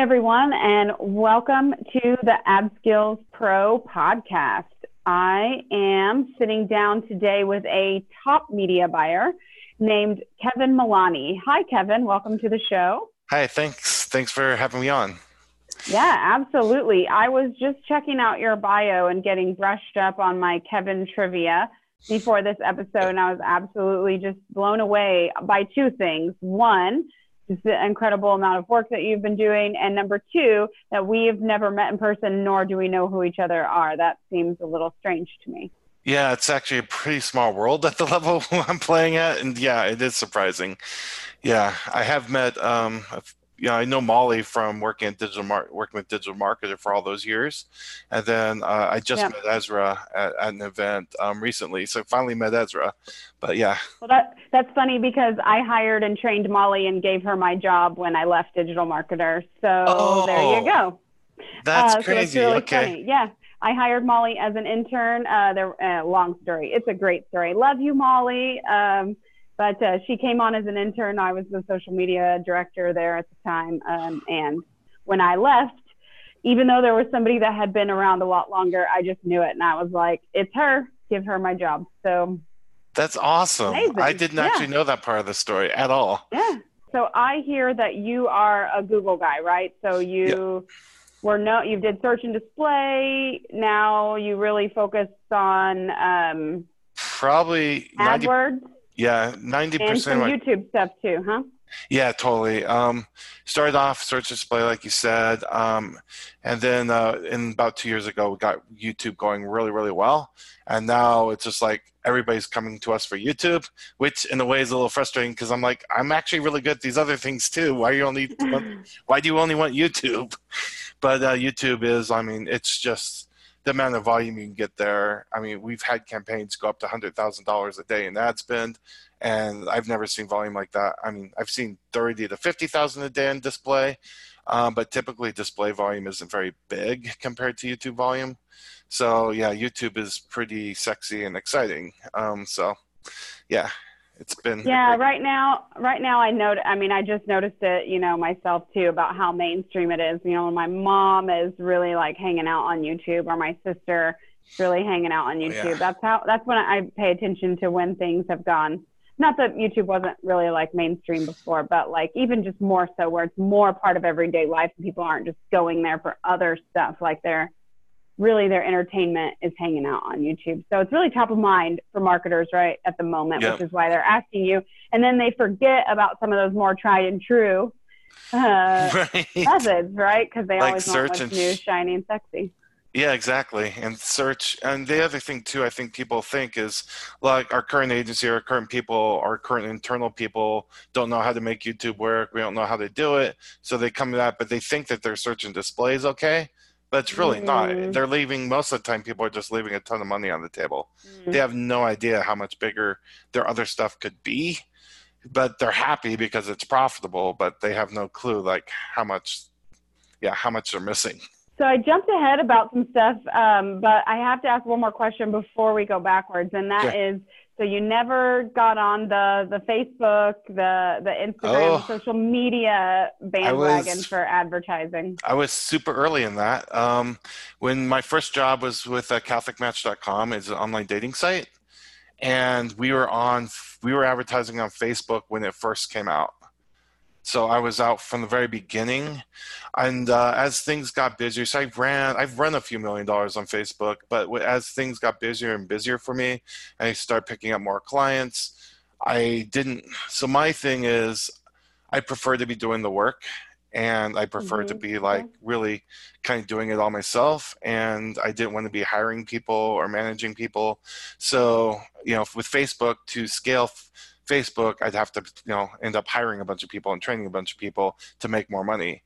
everyone, and welcome to the Ad Skills Pro podcast. I am sitting down today with a top media buyer named Kevin Milani. Hi, Kevin. Welcome to the show. Hi, thanks. Thanks for having me on. Yeah, absolutely. I was just checking out your bio and getting brushed up on my Kevin trivia before this episode, and I was absolutely just blown away by two things. One, just the incredible amount of work that you've been doing. And number two, that we have never met in person, nor do we know who each other are. That seems a little strange to me. Yeah, it's actually a pretty small world at the level I'm playing at. And yeah, it is surprising. Yeah, I have met um, you know, I know Molly from working at digital mar- working with digital marketer for all those years, and then uh, I just met Ezra at, at an event um, recently. So finally met Ezra, but yeah. Well, that that's funny because I hired and trained Molly and gave her my job when I left digital marketer. So oh, there you go. That's uh, crazy. So really okay. Funny. Yeah. I hired Molly as an intern. Uh, there, uh, long story. It's a great story. Love you, Molly. Um, but uh, she came on as an intern. I was the social media director there at the time. Um, and when I left, even though there was somebody that had been around a lot longer, I just knew it. And I was like, it's her, give her my job. So that's awesome. Amazing. I didn't yeah. actually know that part of the story at all. Yeah. So I hear that you are a Google guy, right? So you were no, you did search and display. Now you really focus on um, probably AdWords. 90- yeah, ninety percent. And some YouTube stuff too, huh? Yeah, totally. Um, started off search display, like you said, um, and then uh, in about two years ago, we got YouTube going really, really well, and now it's just like everybody's coming to us for YouTube, which in a way is a little frustrating because I'm like, I'm actually really good at these other things too. Why you only? why do you only want YouTube? But uh, YouTube is, I mean, it's just the amount of volume you can get there. I mean, we've had campaigns go up to hundred thousand dollars a day in ad spend, and I've never seen volume like that. I mean, I've seen thirty to fifty thousand a day in display, um, but typically display volume isn't very big compared to YouTube volume. So yeah, YouTube is pretty sexy and exciting. Um, so yeah, it's been yeah right now right now i know i mean i just noticed it you know myself too about how mainstream it is. You know when my mom is really like hanging out on youtube or my sister is really hanging out on oh, youtube. Yeah. that's how that's when i pay attention to when things have gone. Not that youtube wasn't really like mainstream before but like even just more so where it's more part of everyday life and people aren't just going there for other stuff like they're really their entertainment is hanging out on YouTube. So it's really top of mind for marketers right at the moment, yep. which is why they're asking you. And then they forget about some of those more tried and true uh, right. methods, right? Because they like always want what's and new, shiny, and sexy. Yeah, exactly. And search. And the other thing, too, I think people think is like our current agency, our current people, our current internal people don't know how to make YouTube work. We don't know how to do it. So they come to that, but they think that their search and display is okay but it's really mm. not. They're leaving most of the time. People are just leaving a ton of money on the table. Mm. They have no idea how much bigger their other stuff could be, but they're happy because it's profitable. But they have no clue like how much, yeah, how much they're missing. So I jumped ahead about some stuff, um, but I have to ask one more question before we go backwards, and that yeah. is so you never got on the the Facebook, the the Instagram, oh, social media bandwagon was, for advertising. I was super early in that. Um, when my first job was with uh, CatholicMatch.com, it's an online dating site, and we were on we were advertising on Facebook when it first came out. So I was out from the very beginning, and uh, as things got busier, so I ran. I've run a few million dollars on Facebook, but as things got busier and busier for me, I started picking up more clients. I didn't. So my thing is, I prefer to be doing the work, and I prefer mm-hmm. to be like really kind of doing it all myself. And I didn't want to be hiring people or managing people. So you know, with Facebook to scale Facebook, I'd have to, you know, end up hiring a bunch of people and training a bunch of people to make more money.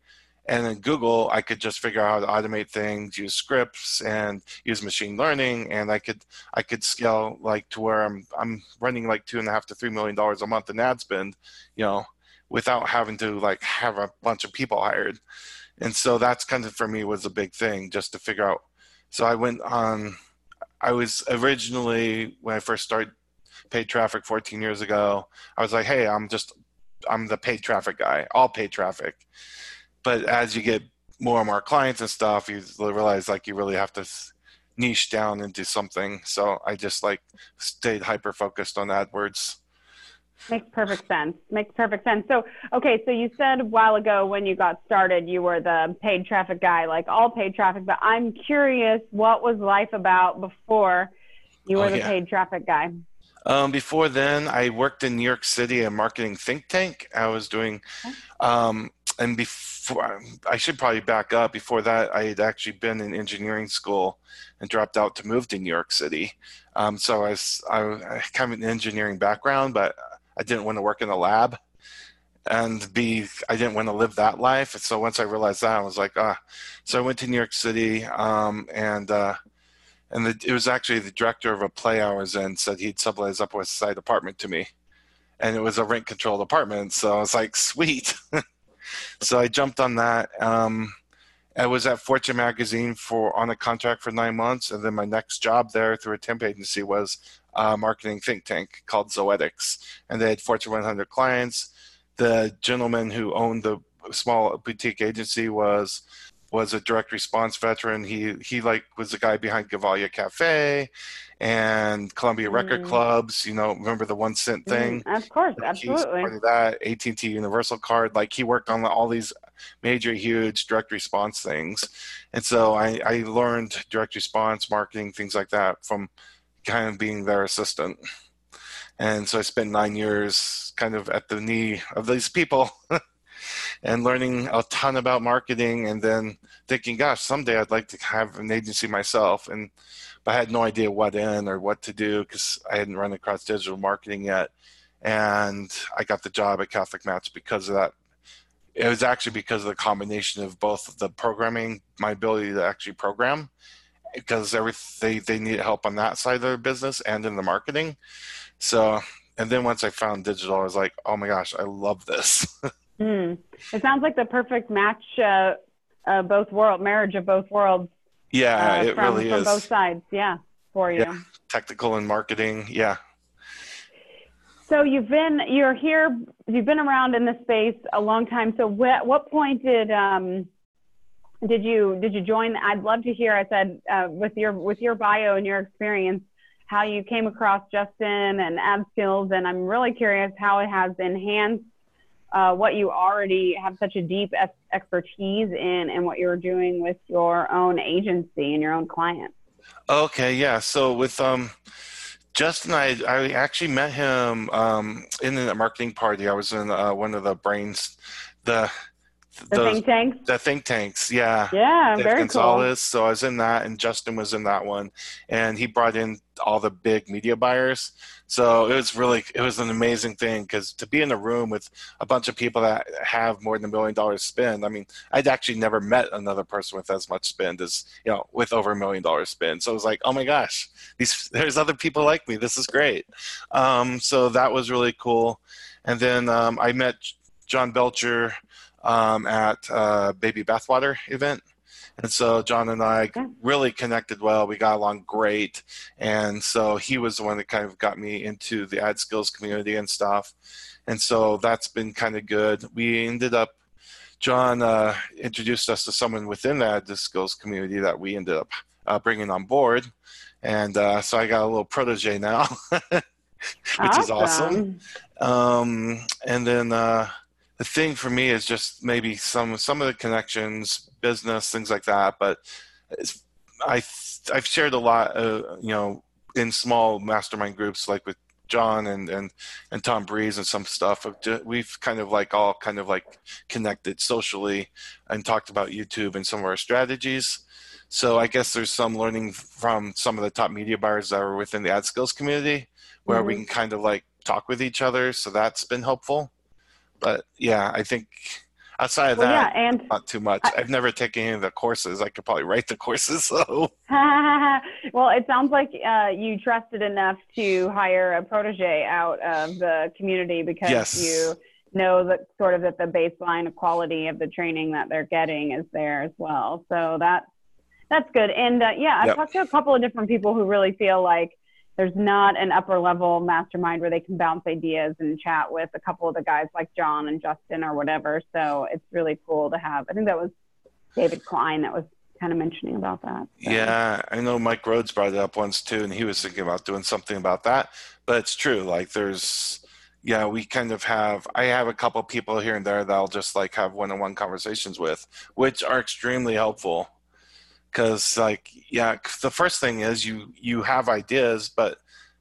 And in Google, I could just figure out how to automate things, use scripts, and use machine learning, and I could I could scale like to where I'm I'm running like two and a half to three million dollars a month in ad spend, you know, without having to like have a bunch of people hired. And so that's kind of for me was a big thing just to figure out. So I went on. I was originally when I first started paid traffic 14 years ago. I was like, hey, I'm just I'm the paid traffic guy, all paid traffic. but as you get more and more clients and stuff, you realize like you really have to niche down into something. So I just like stayed hyper focused on AdWords. Makes perfect sense. Makes perfect sense. So, okay, so you said a while ago when you got started, you were the paid traffic guy, like all paid traffic. But I'm curious, what was life about before you were oh, the yeah. paid traffic guy? Um, before then, I worked in New York City, a marketing think tank. I was doing, um, and before I should probably back up. Before that, I had actually been in engineering school and dropped out to move to New York City. Um, so I was, I, I kind of an engineering background, but I didn't want to work in a lab and be I didn't want to live that life. So once I realized that, I was like, ah. So I went to New York City, um, and uh, and the, it was actually the director of a play I was in said he'd sublet his Upper West Side apartment to me, and it was a rent controlled apartment. So I was like, sweet. so I jumped on that. Um, I was at Fortune magazine for on a contract for nine months, and then my next job there through a temp agency was a marketing think tank called Zoetics, and they had Fortune 100 clients. The gentleman who owned the small boutique agency was was a direct response veteran. He he like was the guy behind Gevalia Cafe and Columbia mm. Record Clubs. You know, remember the one cent mm, thing? Mm, of course, absolutely. Part of that AT and T Universal Card. Like he worked on all these major, huge direct response things, and so I I learned direct response marketing things like that from kind of being their assistant. And so I spent nine years kind of at the knee of these people. and learning a ton about marketing and then thinking gosh someday i'd like to have an agency myself. And but i had no idea what in or what to do because i hadn't run across digital marketing yet. And i got the job at catholic match because of that. It was actually because of the combination of both the programming my ability to actually program because every they, they need help on that side of their business and in the marketing. So and then once i found digital i was like oh my gosh i love this Mm. It sounds like the perfect match, uh, uh, both world marriage of both worlds. Yeah, uh, it from, really from is. both sides, yeah, for you. Yeah, technical and marketing, yeah. So you've been you're here. You've been around in the space a long time. So what what point did um, did you did you join? I'd love to hear. I said uh, with your with your bio and your experience, how you came across Justin and ad skills, and I'm really curious how it has enhanced uh, what you already have such a deep expertise in and what you're doing with your own agency and your own clients. Okay, yeah. So with um, Justin, I I actually met him um, in a marketing party. I was in uh, one of the brains, the the those, think tanks. The think tanks, yeah. Yeah, Dave very Gonzalez. cool. So I was in that, and Justin was in that one, and he brought in all the big media buyers. So it was really, it was an amazing thing because to be in a room with a bunch of people that have more than a million dollars spend. I mean, I'd actually never met another person with as much spend as you know, with over a million dollars spend. So it was like, oh my gosh, these there's other people like me. This is great. Um, so that was really cool. And then um, I met John Belcher um, at a baby bathwater event. And so John and I really connected well. We got along great. And so he was the one that kind of got me into the ad skills community and stuff. And so that's been kind of good. We ended up, John uh, introduced us to someone within the ad skills community that we ended up uh, bringing on board. And uh, so I got a little protege now, which awesome. is awesome. Um, and then, uh, the thing for me is just maybe some some of the connections, business, things like that. But I I've shared a lot, uh, you know, in small mastermind groups like with John and and and Tom Breeze and some stuff. We've kind of like all kind of like connected socially and talked about YouTube and some of our strategies. So I guess there's some learning from some of the top media buyers that are within the ad skills community where mm-hmm. we can kind of like talk with each other. So that's been helpful. But yeah, I think outside of well, that, yeah, and not too much. I, have never taken any of the courses. I could probably write the courses. So, well, it sounds like uh, you trusted enough to hire a protege out of the community because yes. you know that sort of that the baseline of quality of the training that they're getting is there as well. So that that's good. And uh, yeah, I've yep. talked to a couple of different people who really feel like there's not an upper level mastermind where they can bounce ideas and chat with a couple of the guys like John and Justin or whatever. So it's really cool to have. I think that was David Klein that was kind of mentioning about that. So. Yeah, I know Mike Rhodes brought it up once too, and he was thinking about doing something about that. But it's true. Like there's, yeah, we kind of have. I have a couple people here and there that I'll just like have one-on-one conversations with, which are extremely helpful because like yeah the first thing is you you have ideas but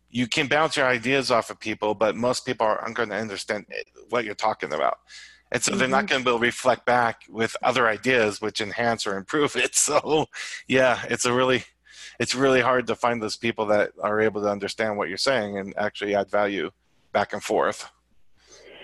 you can bounce your ideas off of people but most people aren't going to understand what you're talking about and so mm-hmm. they're not mm-hmm. going to be able to reflect back with other ideas which enhance or improve it so yeah it's a really it's really hard to find those people that are able to understand what you're saying and actually add value back and forth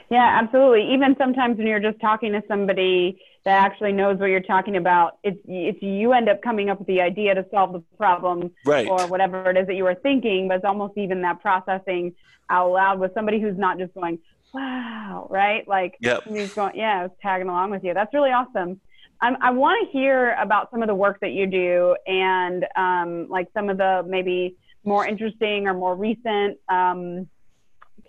yeah absolutely even sometimes when you're just talking to somebody that actually knows what you're talking about. It's, it's you end up coming up with the idea to solve the problem right. or whatever it is that you were thinking, but it's almost even that processing out loud with somebody who's not just going, wow, right? Like yep. going, yeah, tagging along with you. That's really awesome. I'm, i want to hear about some of the work that you do and um, like some of the maybe more interesting or more recent um,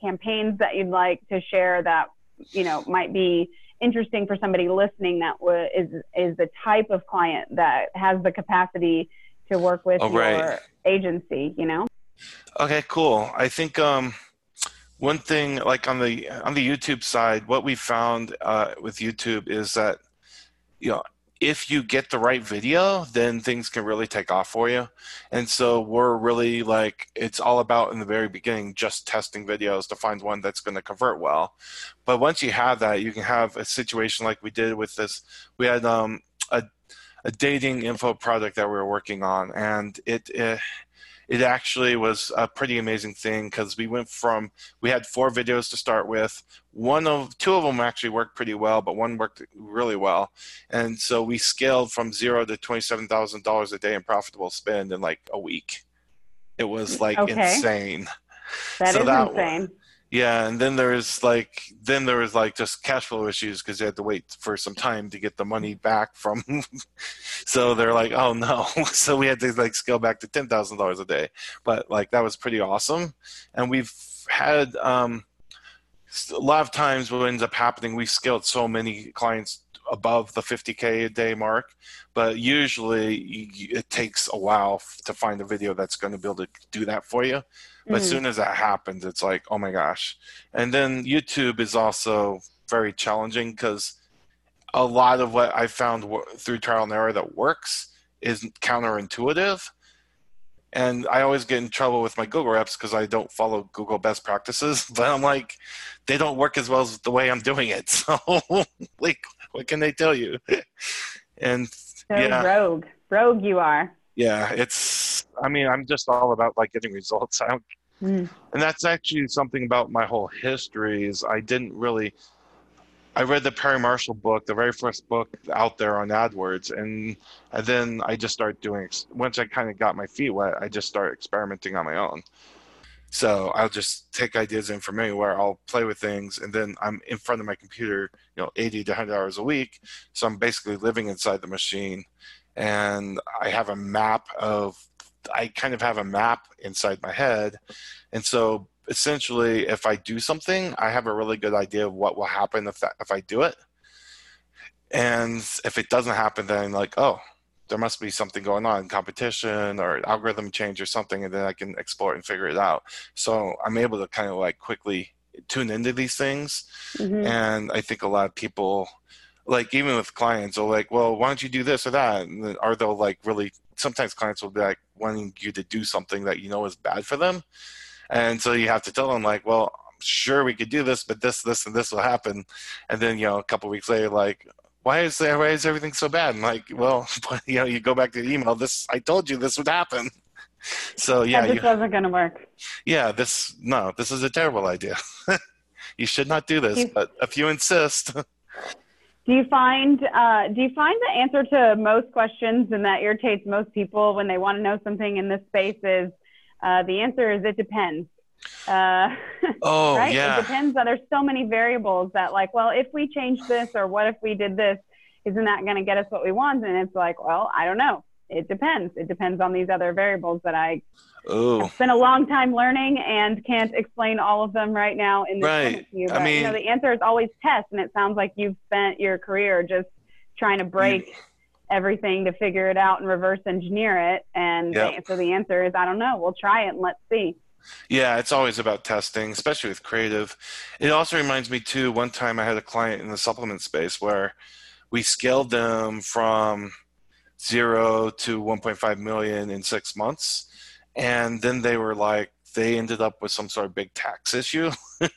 campaigns that you'd like to share that you know might be interesting for somebody listening that w- is is the type of client that has the capacity to work with oh, right. your agency you know okay cool i think um one thing like on the on the youtube side what we found uh, with youtube is that you know if you get the right video, then things can really take off for you. And so we're really like, it's all about in the very beginning, just testing videos to find one that's going to convert well. But once you have that, you can have a situation like we did with this. We had um, a, a dating info product that we were working on, and it, it it actually was a pretty amazing thing because we went from we had four videos to start with. One of two of them actually worked pretty well but one worked really well. And so we scaled from zero to $27000 a day in profitable spend in like a week. It was like okay. insane. That so is that insane yeah, and then there was like then there was like just cash flow issues because they had to wait for some time to get the money back from. so they're like, oh no, so we had to like scale back to ten thousand dollars a day. But like that was pretty awesome, and we've had um, a lot of times what ends up happening. We scaled so many clients above the 50k a day mark but usually it takes a while to find a video that's going to be able to do that for you but mm-hmm. as soon as that happens, it's like, oh my gosh. And then YouTube is also very challenging because a lot of what I found through trial and error that works is counterintuitive. And I always get in trouble with my Google reps because I don't follow Google best practices. But I'm like, they don't work as well as the way I'm doing it. So, like, what can they tell you? And so yeah. rogue, rogue, you are yeah, it's. I mean, I'm just all about like getting results. I don't, mm. and that's actually something about my whole history is I didn't really. I read the Perry Marshall book, the very first book out there on AdWords, and, and then I just started doing. Once I kind of got my feet wet, I just started experimenting on my own. So I'll just take ideas in from anywhere. I'll play with things, and then I'm in front of my computer, you know, 80 to 100 hours a week. So I'm basically living inside the machine, and I have a map of I kind of have a map inside my head. And so essentially if I do something, I have a really good idea of what will happen if that if I do it. And if it doesn't happen then I'm like, oh, there must be something going on, competition or algorithm change or something, and then I can explore it and figure it out. So I'm able to kind of like quickly tune into these things. Mm-hmm. And I think a lot of people like even with clients are like well why don't you do this or that? And are they like really sometimes clients will be like wanting you to do something that you know is bad for them. And so you have to tell them like well I'm sure we could do this but this this and this will happen. And then you know a couple weeks later like why is there, why is everything so bad? And like well you know you go back to the email this i told you this would happen. So yeah, yeah this wasn't going to work. yeah this no this is a terrible idea. You should not do this but if you insist Do you find uh, do you find the answer to most questions and that irritates most people when they want to know something in this space is uh, the answer is it depends. Uh, oh right? yeah. It depends. That there's so many variables that like, well, if we change this or what if we did this, isn't that going to get us what we want? And it's like, well, I don't know. It depends. It depends on these other variables that I Oh, spent a long time learning and can't explain all of them right now in this Right. you. I mean- you know, the answer is always test, and it sounds like you've spent your career just trying to break everything to figure it out and reverse engineer it. And Yep. so the answer is I don't know. We'll try it and let's see. Yeah, it's always about testing, especially with creative. It also reminds me too. One time I had a client in the supplement space where we scaled them from zero to 1.5 million in six months, and then they were like they ended up with some sort of big tax issue.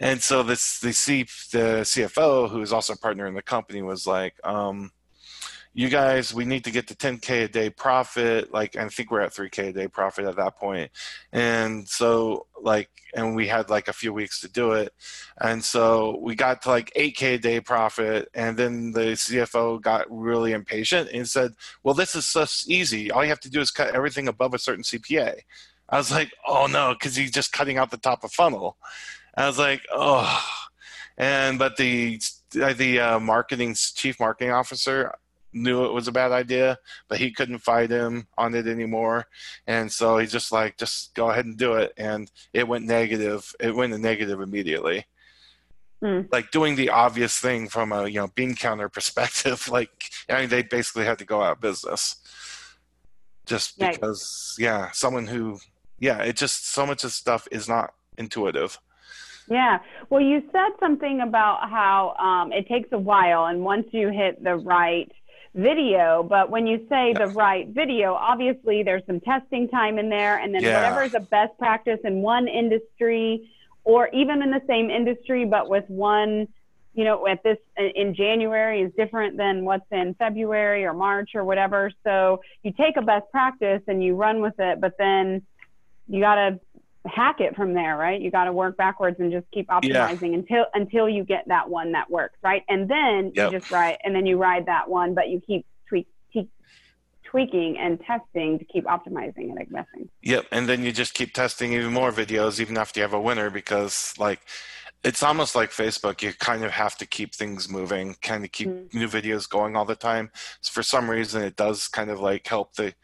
and so this the C the CFO, who is also a partner in the company, was like, um, "You guys, we need to get to 10k a day profit. Like, I think we're at 3k a day profit at that point." and so like and we had like a few weeks to do it and so we got to like 8k a day profit and then the cfo got really impatient and said well this is so easy all you have to do is cut everything above a certain cpa i was like oh no because he's just cutting out the top of funnel i was like oh and but the the uh, marketing chief marketing officer knew it was a bad idea but he couldn't fight him on it anymore. And so he's just like just go ahead and do it. And it went negative. It went a negative immediately. Hmm. like doing the obvious thing from a you know bean counter perspective like i mean they basically had to go out of business. Just because yeah someone who yeah it just so much of stuff is not intuitive. Yeah. Well, you said something about how um, it takes a while, and once you hit the right video, but when you say the right video, obviously there's some testing time in there, and then Yeah. whatever is a best practice in one industry, or even in the same industry, but with one, you know, at this in January is different than what's in February or March or whatever. So you take a best practice and you run with it, but then you got to hack it from there, right? You got to work backwards and just keep optimizing until until you get that one that works, right? And then Yep. you just ride, and then you ride that one, but you keep tweak, tweak, tweaking and testing to keep optimizing. I'm guessing. Yep, and then you just keep testing even more videos even after you have a winner because like it's almost like Facebook. You kind of have to keep things moving, kind of keep Mm. new videos going all the time. So for some reason, it does kind of like help the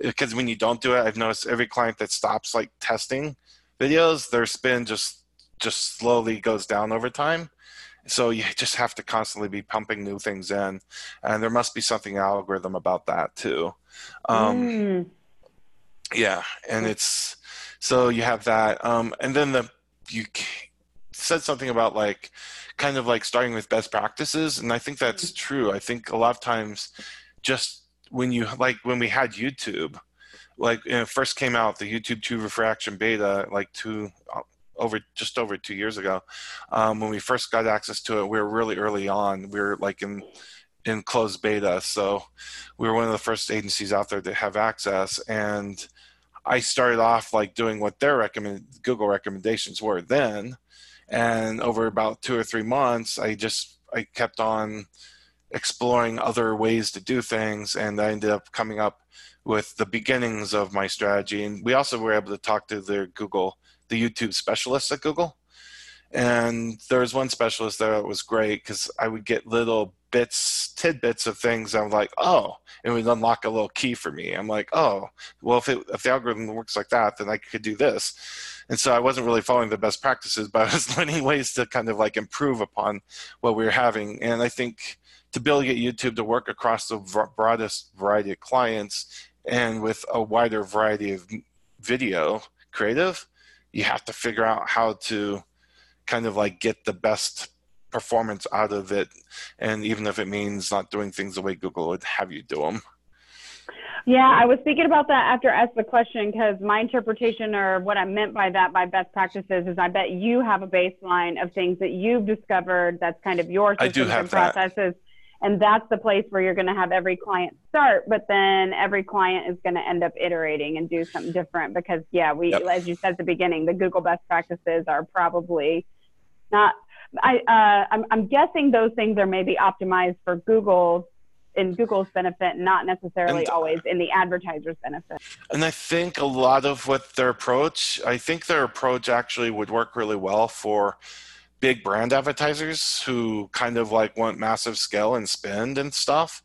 because when you don't do it, I've noticed every client that stops like testing videos, their spin just just slowly goes down over time. So you just have to constantly be pumping new things in, and there must be something algorithm about that too. Um, Mm. yeah, and it's so you have that, um, and then the you said something about like kind of like starting with best practices, and I think that's true. I think a lot of times, just when you like when we had YouTube, like when it first came out, the YouTube TrueView for action beta, like two uh, over just over two years ago, um, when we first got access to it, we were really early on. We were like in in closed beta, so we were one of the first agencies out there to have access. And i started off like doing what their recommend google recommendations were then. And over about two or three months i just i kept on exploring other ways to do things and i ended up coming up with the beginnings of my strategy and we also were able to talk to the google the youtube specialists at google and there was one specialist there that was great because I would get little bits, tidbits of things. I'm like, oh, it would unlock a little key for me. I'm like, oh, well, if, it, if the algorithm works like that, then I could do this. And so I wasn't really following the best practices, but I was learning ways to kind of like improve upon what we were having. And I think to be able to get YouTube to work across the broadest variety of clients and with a wider variety of video creative, you have to figure out how to kind of like get the best performance out of it. And even if it means not doing things the way google would have you do them Yeah, I was thinking about that after I asked the question because my interpretation or what I meant by that by best practices is I bet you have a baseline of things that you've discovered that's kind of your I do have and that. And that's the place where you're going to have every client start, but then every client is going to end up iterating and do something different because, yeah, we, Yep. as you said at the beginning, the Google best practices are probably not. I, uh, I'm, I'm guessing those things are maybe optimized for Google in Google's benefit, not necessarily And- always in the advertiser's benefit. and i think a lot of what their approach i think their approach actually would work really well for big brand advertisers who kind of like want massive scale and spend and stuff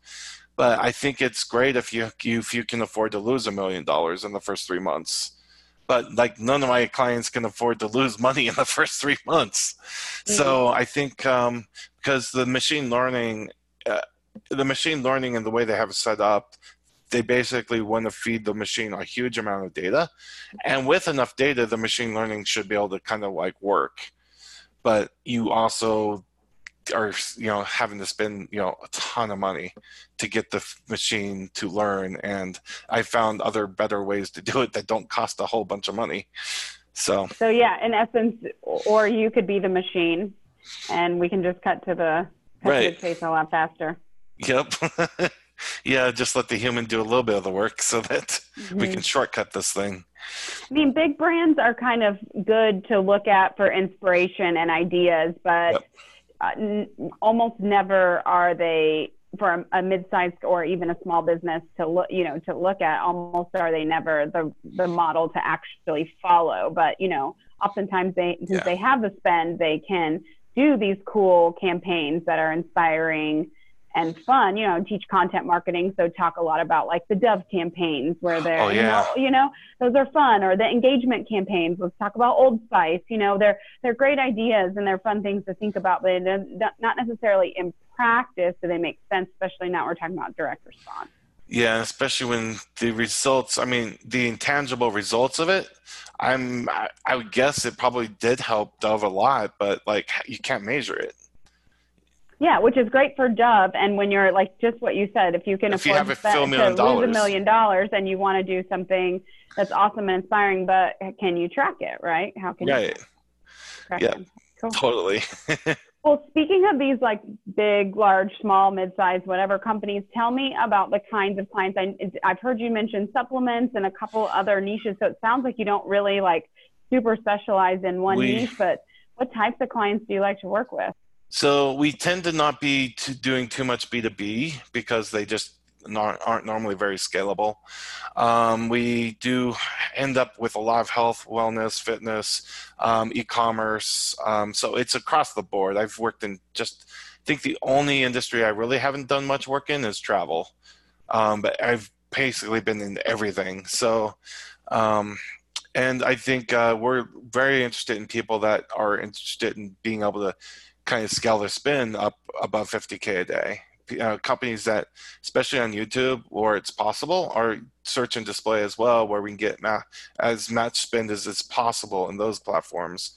but I think it's great if you if you can afford to lose a million dollars in the first three months. But like none of my clients can afford to lose money in the first three months. Mm-hmm. So I think um, because the machine learning, uh, the machine learning and the way they have it set up, they basically want to feed the machine a huge amount of data, and with enough data, the machine learning should be able to kind of like work. But you also are you know having to spend you know a ton of money to get the machine to learn and i found other better ways to do it that don't cost a whole bunch of money. So so yeah in essence or you could be the machine and we can just cut to the cut right. to the chase a lot faster. Yep yeah just let the human do a little bit of the work so that mm-hmm. we can shortcut this thing I mean, big brands are kind of good to look at for inspiration and ideas, but yep uh, n- almost never are they for a, a mid-sized or even a small business to look you know to look at almost are they never the the model to actually follow but you know oftentimes they since yeah. they have the spend they can do these cool campaigns that are inspiring and fun, you know, teach content marketing. So talk a lot about like the Dove campaigns where they're, oh, yeah. you, know, you know, those are fun or the engagement campaigns. Let's talk about Old Spice. You know, they're, they're great ideas and they're fun things to think about, but they're not necessarily in practice do they make sense, especially now we're talking about direct response. Yeah, especially when the results, I mean, the intangible results of it, I'm, I, I would guess it probably did help Dove a lot, but like you can't measure it. Yeah, which is great for Dove. And when you're like just what you said, if you can if afford you to, lose a million dollars and you want to do something that's awesome and inspiring, but can you track it, right? How can right. you track yeah, it? Cool. Totally. well, speaking of these like big, large, small, mid-sized, whatever companies, tell me about the kinds of clients. I, I've heard you mention supplements and a couple other niches. So it sounds like you don't really like super specialize in one we, niche, but what types of clients do you like to work with? So we tend to not be too, doing too much B2B because they just not, aren't normally very scalable. Um, we do end up with a lot of health, wellness, fitness, um, e-commerce. Um, so it's across the board. I've worked in just, I think the only industry I really haven't done much work in is travel. Um, but I've basically been in everything. So, um, and I think uh, we're very interested in people that are interested in being able to kind of scale their spin up above 50k a day. Uh, companies that, especially on YouTube, where it's possible, are search and display as well, where we can get ma- as much spend as is possible in those platforms.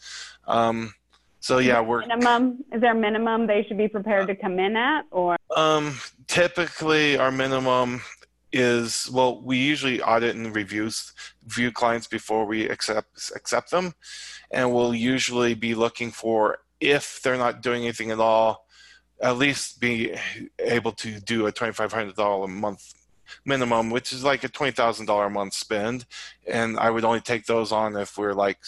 Um, so yeah, we're minimum. Is there a minimum they should be prepared to come in at, or? Um, typically, our minimum is well, we usually audit and reviews view clients before we accept accept them, and we'll usually be looking for if they're not doing anything at all, at least be able to do a $2,500 a month minimum, which is like a $20,000 a month spend. And I would only take those on if we're like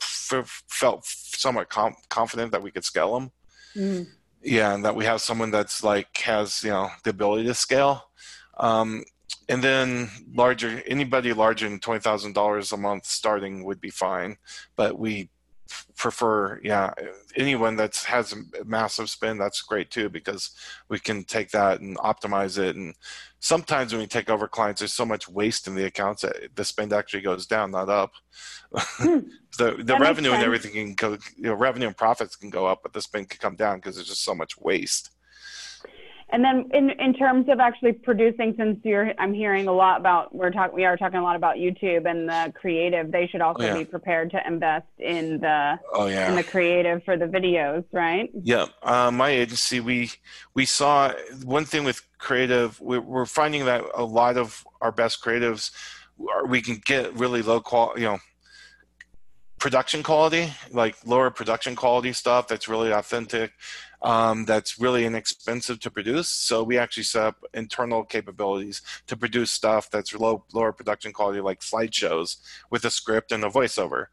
f- felt somewhat com- confident that we could scale them. Mm. Yeah, and that we have someone that's like has you know the ability to scale. Um, and then larger anybody larger than twenty thousand dollars a month starting would be fine, but we prefer yeah anyone that has a massive spend that's great too because we can take that and optimize it. And sometimes when we take over clients there's so much waste in the accounts that the spend actually goes down not up. Hmm. the the revenue and everything can go you know revenue and profits can go up but the spend can come down because there's just so much waste and then in, in terms of actually producing, since you're, I'm hearing a lot about, we're talking, we are talking a lot about YouTube and the creative, they should also oh, yeah. be prepared to invest in the, oh, yeah. in the creative for the videos, right? Yeah. Uh, my agency, we, we saw one thing with creative, we're, we're finding that a lot of our best creatives, we can get really low quality, you know, production quality, like lower production quality stuff that's really authentic um, that's really inexpensive to produce. So we actually set up internal capabilities to produce stuff that's low, lower production quality, like slideshows with a script and a voiceover.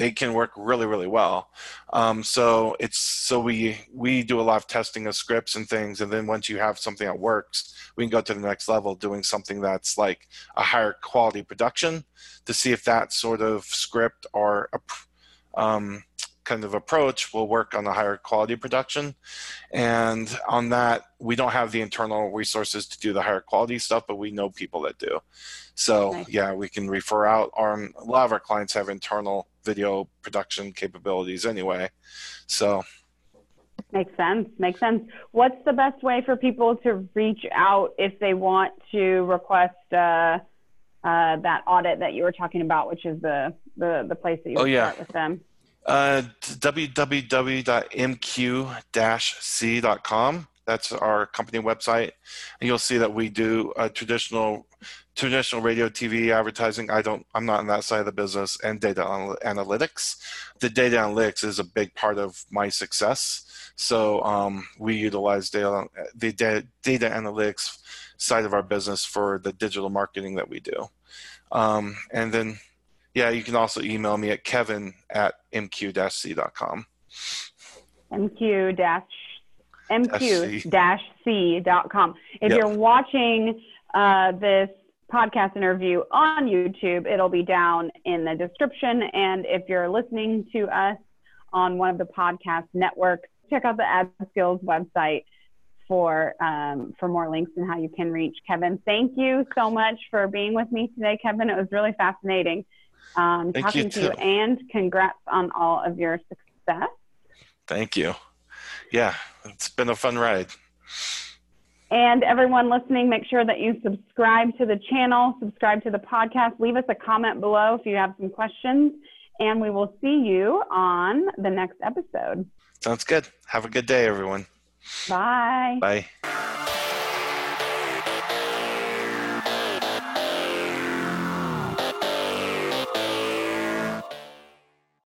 They can work really, really well. Um, so it's so we we do a lot of testing of scripts and things, and then once you have something that works, we can go to the next level, doing something that's like a higher quality production to see if that sort of script or um, kind of approach will work on a higher quality production. And on that, we don't have the internal resources to do the higher quality stuff, but we know people that do. So nice. yeah, we can refer out. Our, a lot of our clients have internal video production capabilities anyway. So Makes sense. Makes sense. What's the best way for people to reach out if they want to request uh, uh, that audit that you were talking about, which is the the, the place that you oh, yeah. start with them? Uh, www.mq-c.com. That's our company website, and you'll see that we do traditional traditional radio TV advertising. I don't. I'm not on that side of the business, and data analytics. The data analytics is a big part of my success so um, we utilize data, the data, data analytics side of our business for the digital marketing that we do. Um, and then, yeah, you can also email me at kevin at mq-c.com. mq mq-c.com. If yep. you're watching uh, this podcast interview on YouTube, it'll be down in the description. And if you're listening to us on one of the podcast networks, check out the Ad Skills website for um, for more links and how you can reach Kevin. Thank you so much for being with me today, Kevin. It was really fascinating um, talking you to you, and congrats on all of your success. Thank you. Yeah, it's been a fun ride. And everyone listening, make sure that you subscribe to the channel, subscribe to the podcast, leave us a comment below if you have some questions, and we will see you on the next episode. Sounds good. Have a good day, everyone. Bye. Bye.